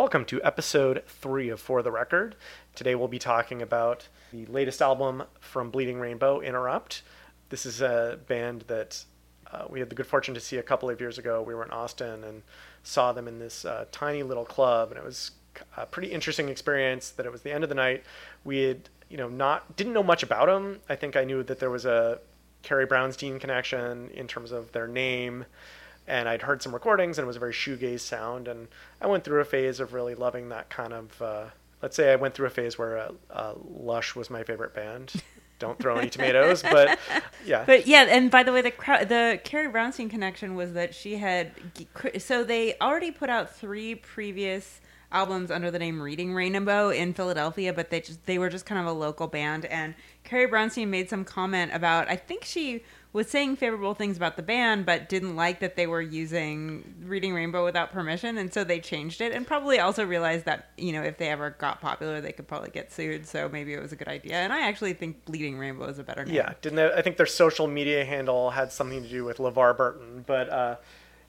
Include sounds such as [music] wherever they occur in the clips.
Welcome to episode three of For the Record. Today we'll be talking about the latest album from Bleeding Rainbow, Interrupt. This is a band that uh, we had the good fortune to see a couple of years ago. We were in Austin and saw them in this uh, tiny little club, and it was a pretty interesting experience. That it was the end of the night. We had, you know, not didn't know much about them. I think I knew that there was a Carrie Brownstein connection in terms of their name and I'd heard some recordings and it was a very shoegaze sound and I went through a phase of really loving that kind of uh, let's say I went through a phase where uh, uh, Lush was my favorite band. Don't throw any tomatoes, but yeah. [laughs] But yeah, and by the way, the the Carrie Brownstein connection was that she had so they already put out three previous albums under the name Reading Rainbow in Philadelphia, but they just they were just kind of a local band. And Carrie Brownstein made some comment about I think she was saying favorable things about the band, but didn't like that they were using Reading Rainbow without permission, and so they changed it. And probably also realized that you know if they ever got popular, they could probably get sued. So maybe it was a good idea. And I actually think Bleeding Rainbow is a better name. Yeah, didn't they, I think their social media handle had something to do with LeVar Burton, but. Uh,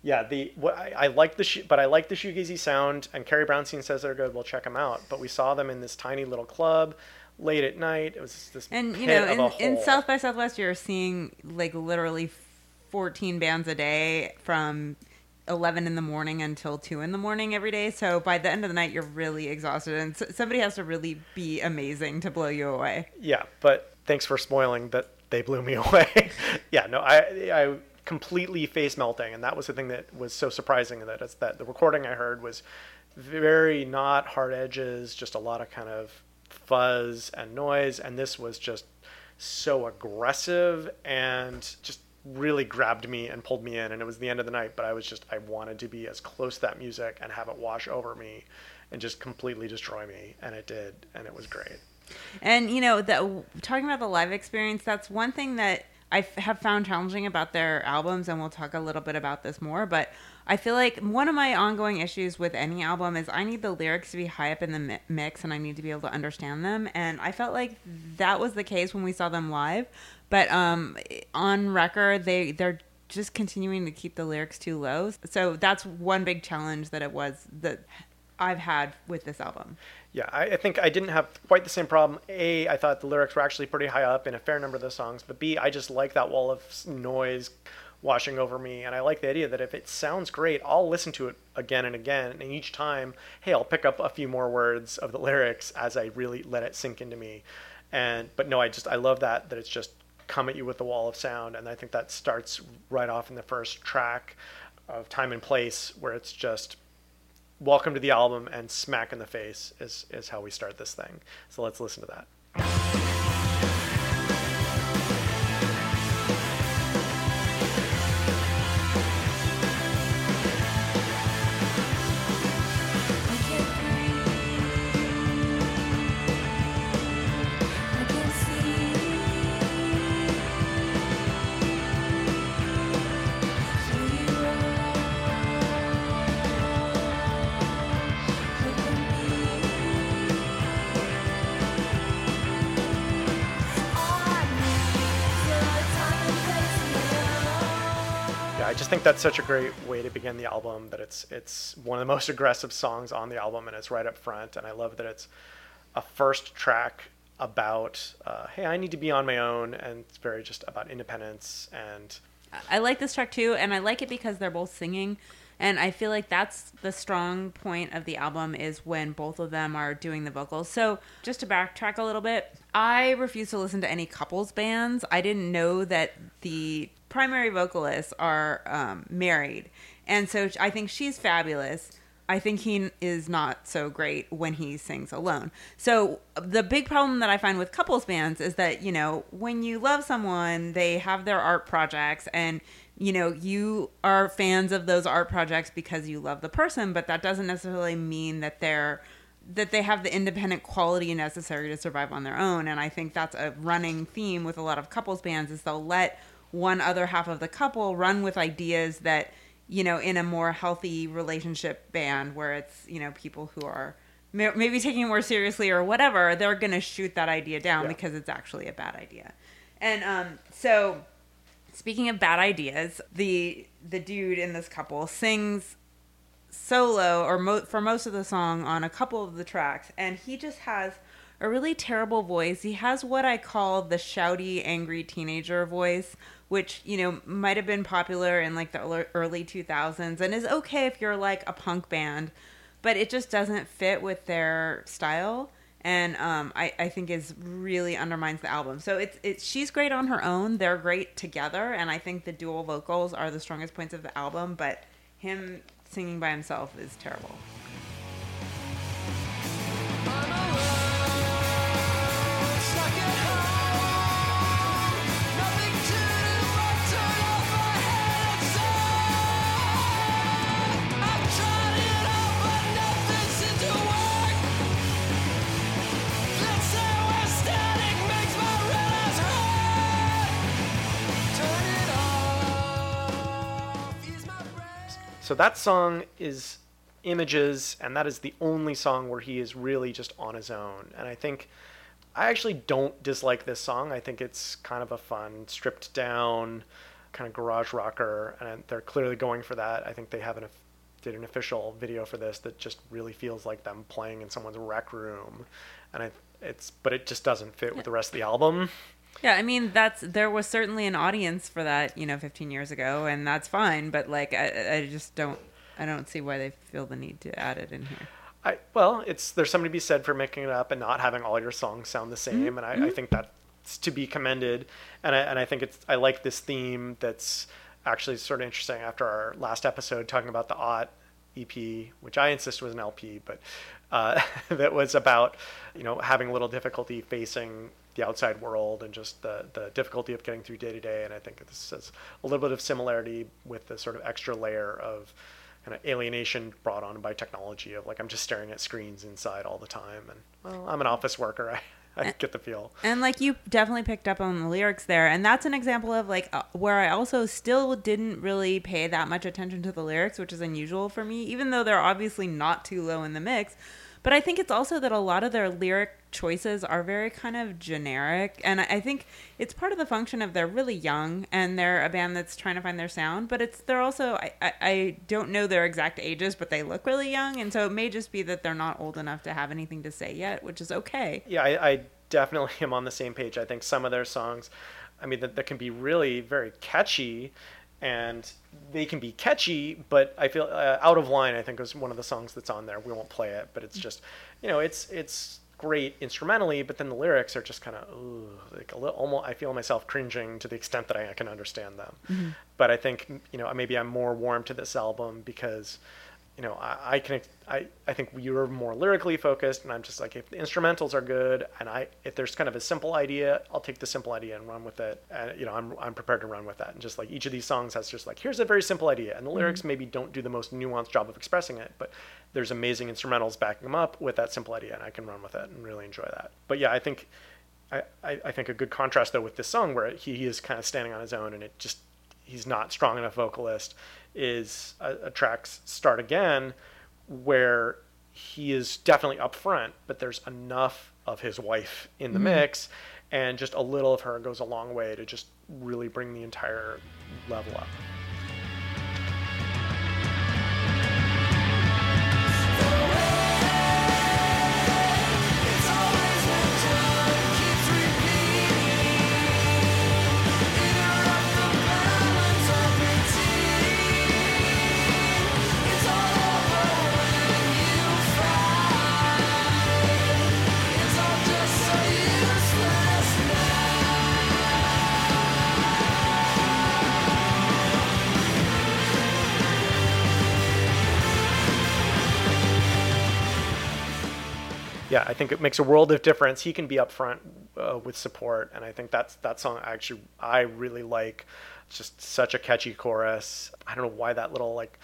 yeah, the what I, I like the sh- but I like the shoegazy sound, and Carrie Brownstein says they're good. We'll check them out. But we saw them in this tiny little club late at night. It was this and you know in, in South by Southwest you're seeing like literally 14 bands a day from 11 in the morning until 2 in the morning every day. So by the end of the night, you're really exhausted, and somebody has to really be amazing to blow you away. Yeah, but thanks for spoiling that they blew me [laughs] away. yeah, no, I, I completely face melting, and that was the thing that was so surprising. That it's that the recording I heard was very not hard edges, just a lot of kind of fuzz and noise, and this was just so aggressive and just really grabbed me and pulled me in and it was the end of the night but i was just i wanted to be as close to that music and have it wash over me and just completely destroy me and it did and it was great and you know talking about the live experience that's one thing that i have found challenging about their albums and we'll talk a little bit about this more but I feel like one of my ongoing issues with any album is I need the lyrics to be high up in the mix and I need to be able to understand them. And I felt like that was the case when we saw them live. But um, on record, they they're just continuing to keep the lyrics too low. So that's one big challenge that it was that I've had with this album. Yeah, I, I, think I didn't have quite the same problem. A, I thought the lyrics were actually pretty high up in a fair number of the songs, but B, I just like that wall of noise washing over me. And I like the idea that if it sounds great, I'll listen to it again and again. And each time, hey, I'll pick up a few more words of the [laughs] lyrics as I really let it sink into me. And but no, I just I love that that it's just come at you with the wall of sound. And I think that starts right off in the first track of Time and Place, where it's just welcome to the album and smack in the face is is how we start this thing. So let's listen to that. I just think that's such a great way to begin the album. That it's it's one of the most [laughs] aggressive songs on the album, and it's right up front. And I love that it's a first track about uh, hey, I need to be on my own, and it's very just about independence. And I like this track too, and I like it because they're both singing. And I feel like that's the strong point of the album is when both of them are doing the vocals. So, just to backtrack a little bit, I refuse to listen to any couples bands. I didn't know that the primary vocalists are um, married, and so I think she's fabulous. I think he is not so great when he sings alone. So the big problem that I find with couples bands is that you know when you love someone, they have their art projects, and you know you are fans of those art projects because you love the person, but that doesn't necessarily mean that they're that they have the independent quality necessary to survive on their own. And I think that's a running theme with a lot of couples bands is they'll let one other half of the couple run with ideas that you know in a more healthy relationship band where it's you know people who are maybe taking it more seriously or whatever they're going to shoot that idea down yeah. because it's actually a bad idea and um, so speaking of bad ideas the the dude in this couple sings solo or mo- for most of the song on a couple of the tracks, and he just has a really terrible voice. He has what I call the shouty, angry teenager voice, which you know might have been popular in like the early 2000s and is okay if you're like a punk band, but it just doesn't fit with their style. And um, I, I think is really undermines the album. So it's it's she's great on her own. They're great together, and I think the dual vocals are the strongest points of the album. But him singing by himself is terrible. So that song is Images, and that is the only song where he is really just on his own. And I think I actually don't dislike this song. I think it's kind of a fun, stripped down, kind of garage rocker, and they're clearly going for that. I think they have an did an official video for this that just really feels like them playing in someone's rec room, and I, it's but it just doesn't fit with the rest of the album. Yeah, I mean that's there was certainly an audience for that, you know, 15 years ago, and that's fine. But like, I, I just don't, I don't see why they feel the need to add it in here. I well, it's there's something to be said for making it up and not having all your songs sound the same, mm-hmm. and I, I, think that's to be commended. And I and I think it's I like this theme that's actually sort of interesting after our last episode talking about the Ott EP, which I insist was an LP, but uh, [laughs] that was about you know having a little difficulty facing the outside world and just the, the difficulty of getting through day to day. And I think this has a little bit of similarity with the sort of extra layer of kind of alienation brought on by technology of like I'm just staring at screens inside all the time. And well, I'm an office worker. [laughs] I, I get the feel. And like you definitely picked up on the lyrics there, and that's an example of like uh, where I also still didn't really pay that much attention to the lyrics, which is unusual for me, even though they're obviously not too low in the mix. But I think it's also that a lot of their lyric choices are very kind of generic. And I think it's part of the function of they're really young and they're a band that's trying to find their sound. But it's they're also, I, I, I don't know their exact ages, but they look really young. And so it may just be that they're not old enough to have anything to say yet, which is okay. Yeah, I, I definitely [laughs] am on the same page. I think some of their songs, I mean, that, that can be really very catchy and they can be catchy, but I feel uh, out of line. I think is one of the songs that's on there. We won't play it, but it's just, you know, it's it's great instrumentally, but then the lyrics are just kind of like a little almost. I feel myself cringing to the extent that I can understand them. Mm-hmm. But I think you know maybe I'm more warm to this album because you know, I, I, can, I, I think you're more lyrically focused, and I'm just like, if the instrumentals are good, and I, if there's kind of a simple idea, I'll take the simple idea and run with it. And you know, I'm, I'm prepared to run with that. And just like each of these songs has just like, here's a very simple idea, and the lyrics mm-hmm. maybe don't do the most nuanced job of expressing it, but there's amazing instrumentals backing them up with that simple idea, and I can run with it and really enjoy that. But yeah, I think, I, I, I think a good contrast though with this song where he, he is kind of standing on his own, and it just, he's not strong enough vocalist is a, a track's Start Again, where he is definitely up front, but there's enough of his wife in the mm-hmm. mix, and just a little of her goes a long way to just really bring the entire level up. Yeah, I think it makes a world of difference. He can be upfront uh, with support, and I think that's that song actually I really like. It's just such a catchy chorus. I don't know why that little like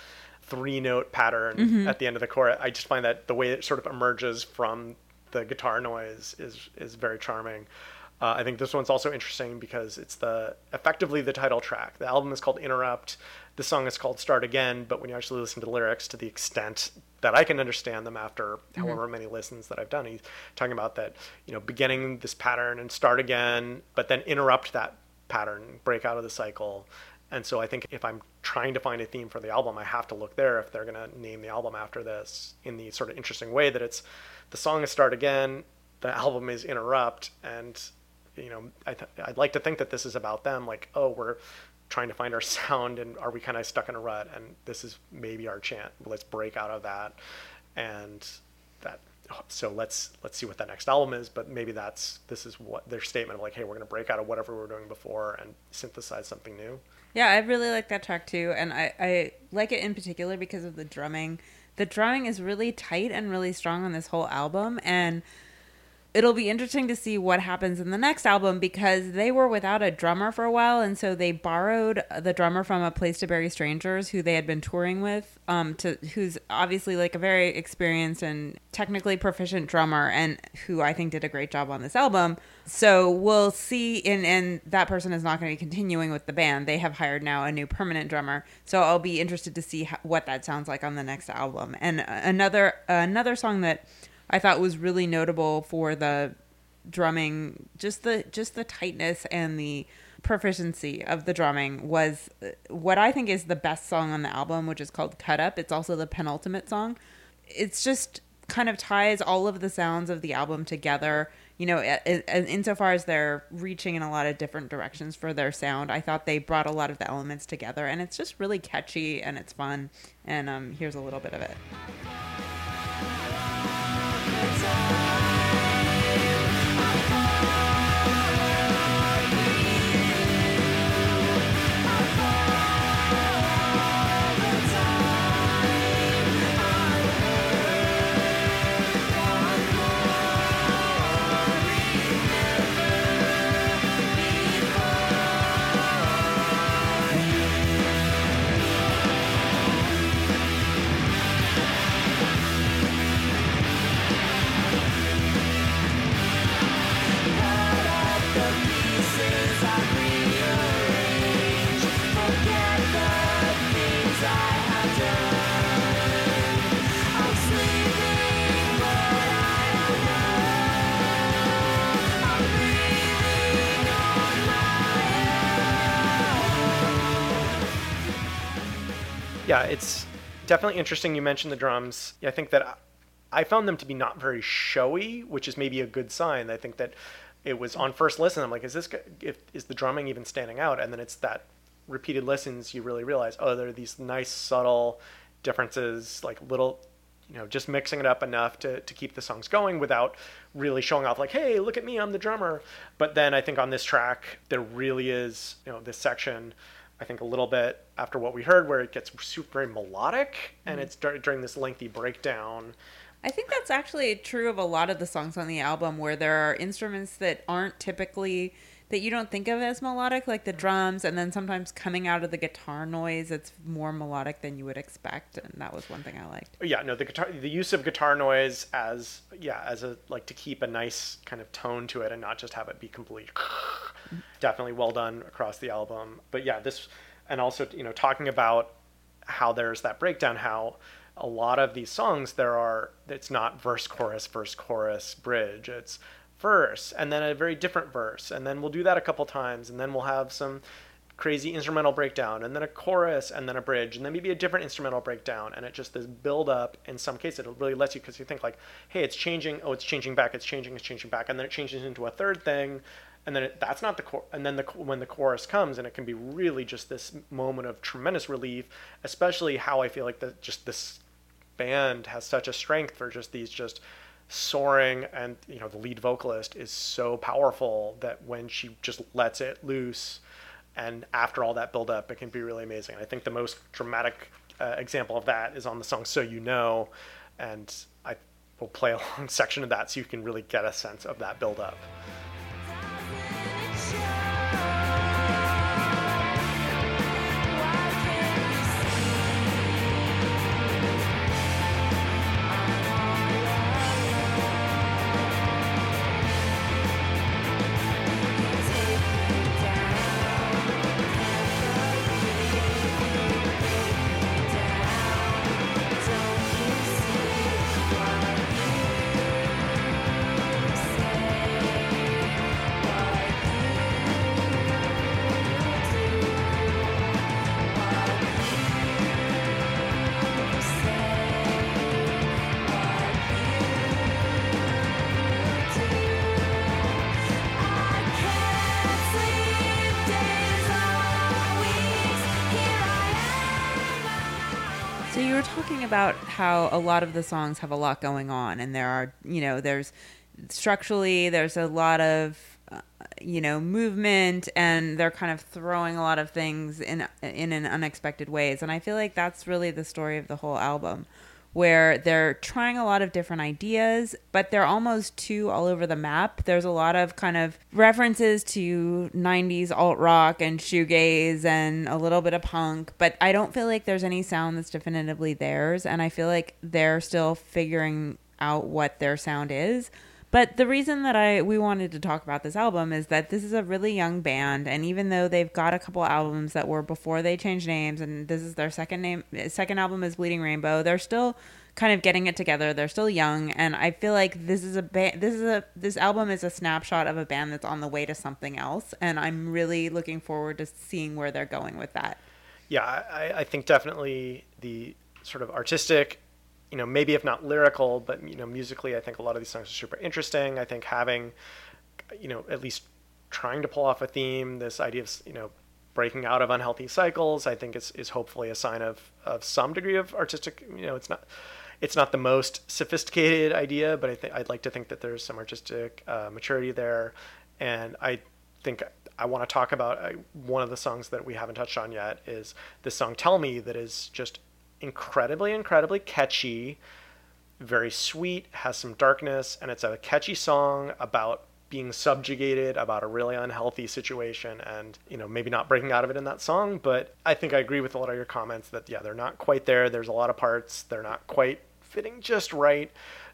three note pattern mm-hmm. at the end of the chorus. I just find that the way it sort of emerges from the guitar noise is is very charming. Uh, I think this one's also interesting because it's the effectively the title track. The album is called Interrupt. The song is called Start Again, but when you actually listen to the lyrics to the extent that I can understand them after mm-hmm. however many listens that I've done, he's talking about that, you know, beginning this pattern and start again, but then interrupt that pattern, break out of the cycle. And so I think if I'm trying to find a theme for the album, I have to look there if they're going to name the album after this in the sort of interesting way that it's the song is Start Again, the album is Interrupt, and you know, I th- I'd like to think that this is about them. Like, oh, we're trying to find our [laughs] sound, and are we kind of stuck in a rut? And this is maybe our chance. Let's break out of that, and that. So let's let's see what that next album is. But maybe that's this is what their statement of like, hey, we're going to break out of whatever we were doing before and synthesize something new. Yeah, I really like that track too, and I, I like it in particular because of the drumming. The drumming is really tight and really strong on this whole album, and it'll be interesting to see what happens in the next album because they were without a drummer for a while, and so they borrowed the drummer from a Place to Bury Strangers who they had been touring with, um, to who's obviously like a very experienced and technically proficient drummer, and who I think did a great job on this album. So we'll see, and and that person is not going to be continuing with the band. They have hired now a new permanent drummer, so I'll be interested to see how, what that sounds like on the next album. And another another song that I thought was really notable for the drumming, just the just the tightness and the proficiency of the drumming was uh, what I think is the best song on the album, which is called Cut Up. It's also the penultimate song. It's just kind of ties all of the sounds of the album together. You know, insofar as they're reaching in a lot of different directions for their sound, I thought they brought a lot of the elements together, and it's just really catchy and it's fun. And um, here's a little bit of it. Bye. Yeah, it's definitely interesting. You mentioned the drums. I think that I found them to be not very showy, which is maybe a good sign. I think that it was on first listen. I'm like, is this if is the drumming even standing out? And then it's that repeated listens you really realize, oh, there are these nice subtle differences, like little, you know, just mixing it up enough to to keep the songs going without really showing off like, hey, look at me, I'm the drummer. But then I think on this track there really is, you know, this section I think a little bit after what we heard, where it gets super very melodic, mm-hmm. and it's during this lengthy breakdown. I think that's actually true of a lot of the songs on the album, where there are instruments that aren't typically that you don't think of as melodic, like the drums, and then sometimes coming out of the guitar noise, it's more melodic than you would expect, and that was one thing I liked. Yeah, no, the guitar, the use of guitar noise as yeah, as a like to keep a nice kind of tone to it, and not just have it be complete. Definitely well done across the album, but yeah, this, and also you know talking about how there's that breakdown, how a lot of these songs there are it's not verse chorus verse chorus bridge it's verse and then a very different verse and then we'll do that a couple times and then we'll have some crazy instrumental breakdown and then a chorus and then a bridge and then maybe a different instrumental breakdown and it just this build up in some cases it really lets you because you think like hey it's changing oh it's changing back it's changing it's changing back and then it changes into a third thing and then it, that's not the and then the when the chorus comes and it can be really just this moment of tremendous relief especially how i feel like that just this band has such a strength for just these just soaring and you know the lead vocalist is so powerful that when she just lets it loose and after all that build up it can be really amazing. I think the most dramatic uh, example of that is on the song so you know and i will play [laughs] a long section of that so you can really get a sense of that build up about how a lot of the songs have a lot going on, and there are, you know, there's structurally, there's a lot of, uh, you know, movement, and they're kind of throwing a lot of things in in an unexpected ways, and I feel like that's really the story of the whole album where they're trying a lot of different ideas, but they're almost too all over the map. There's a lot of kind of references to 90s alt rock and shoegaze and a little bit of punk, but I don't feel like there's any sound that's definitively theirs. And I feel like they're still figuring out what their sound is. But the reason that I we wanted to talk about this album is that this is a really young band, and even though they've got a couple albums that were before they changed names, and this is their second name, second album is Bleeding Rainbow, they're still kind of getting it together. They're still young, and I feel like this is a this is a this album is a snapshot of a band that's on the way to something else, and I'm really looking forward to seeing where they're going with that. Yeah, I, I think definitely the sort of artistic you know, maybe if not lyrical, but you know, musically, I think a lot of these songs are super interesting. I think having, you know, at least trying to pull off a theme, this idea of you know, breaking out of unhealthy cycles, I think is is hopefully a sign of of some degree of artistic. You know, it's not. It's not the most sophisticated idea, but I think I'd like to think that there's some artistic uh, maturity there, and I think I want to talk about uh, one of the songs that we haven't touched on yet is this song "Tell Me" that is just incredibly, incredibly catchy, very sweet, has some darkness, and it's a catchy song about being subjugated about a really unhealthy situation and you know maybe not breaking out of it in that song but i think i agree with a lot of your comments that yeah they're not quite there. There's a lot of parts. They're not quite fitting just right.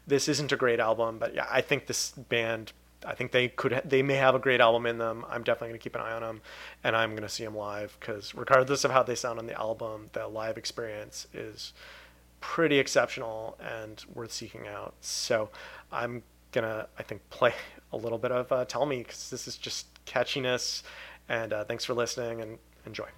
This isn't a great album but yeah i think this band I think they could they may have a great album in them. I'm definitely going to keep an eye on them, and I'm going to see them live because regardless of how they sound on the album, the live experience is pretty exceptional and worth seeking out. So I'm gonna I think [laughs] play a little bit of uh, Tell Me because this is just catchiness. And uh, thanks for listening and enjoy.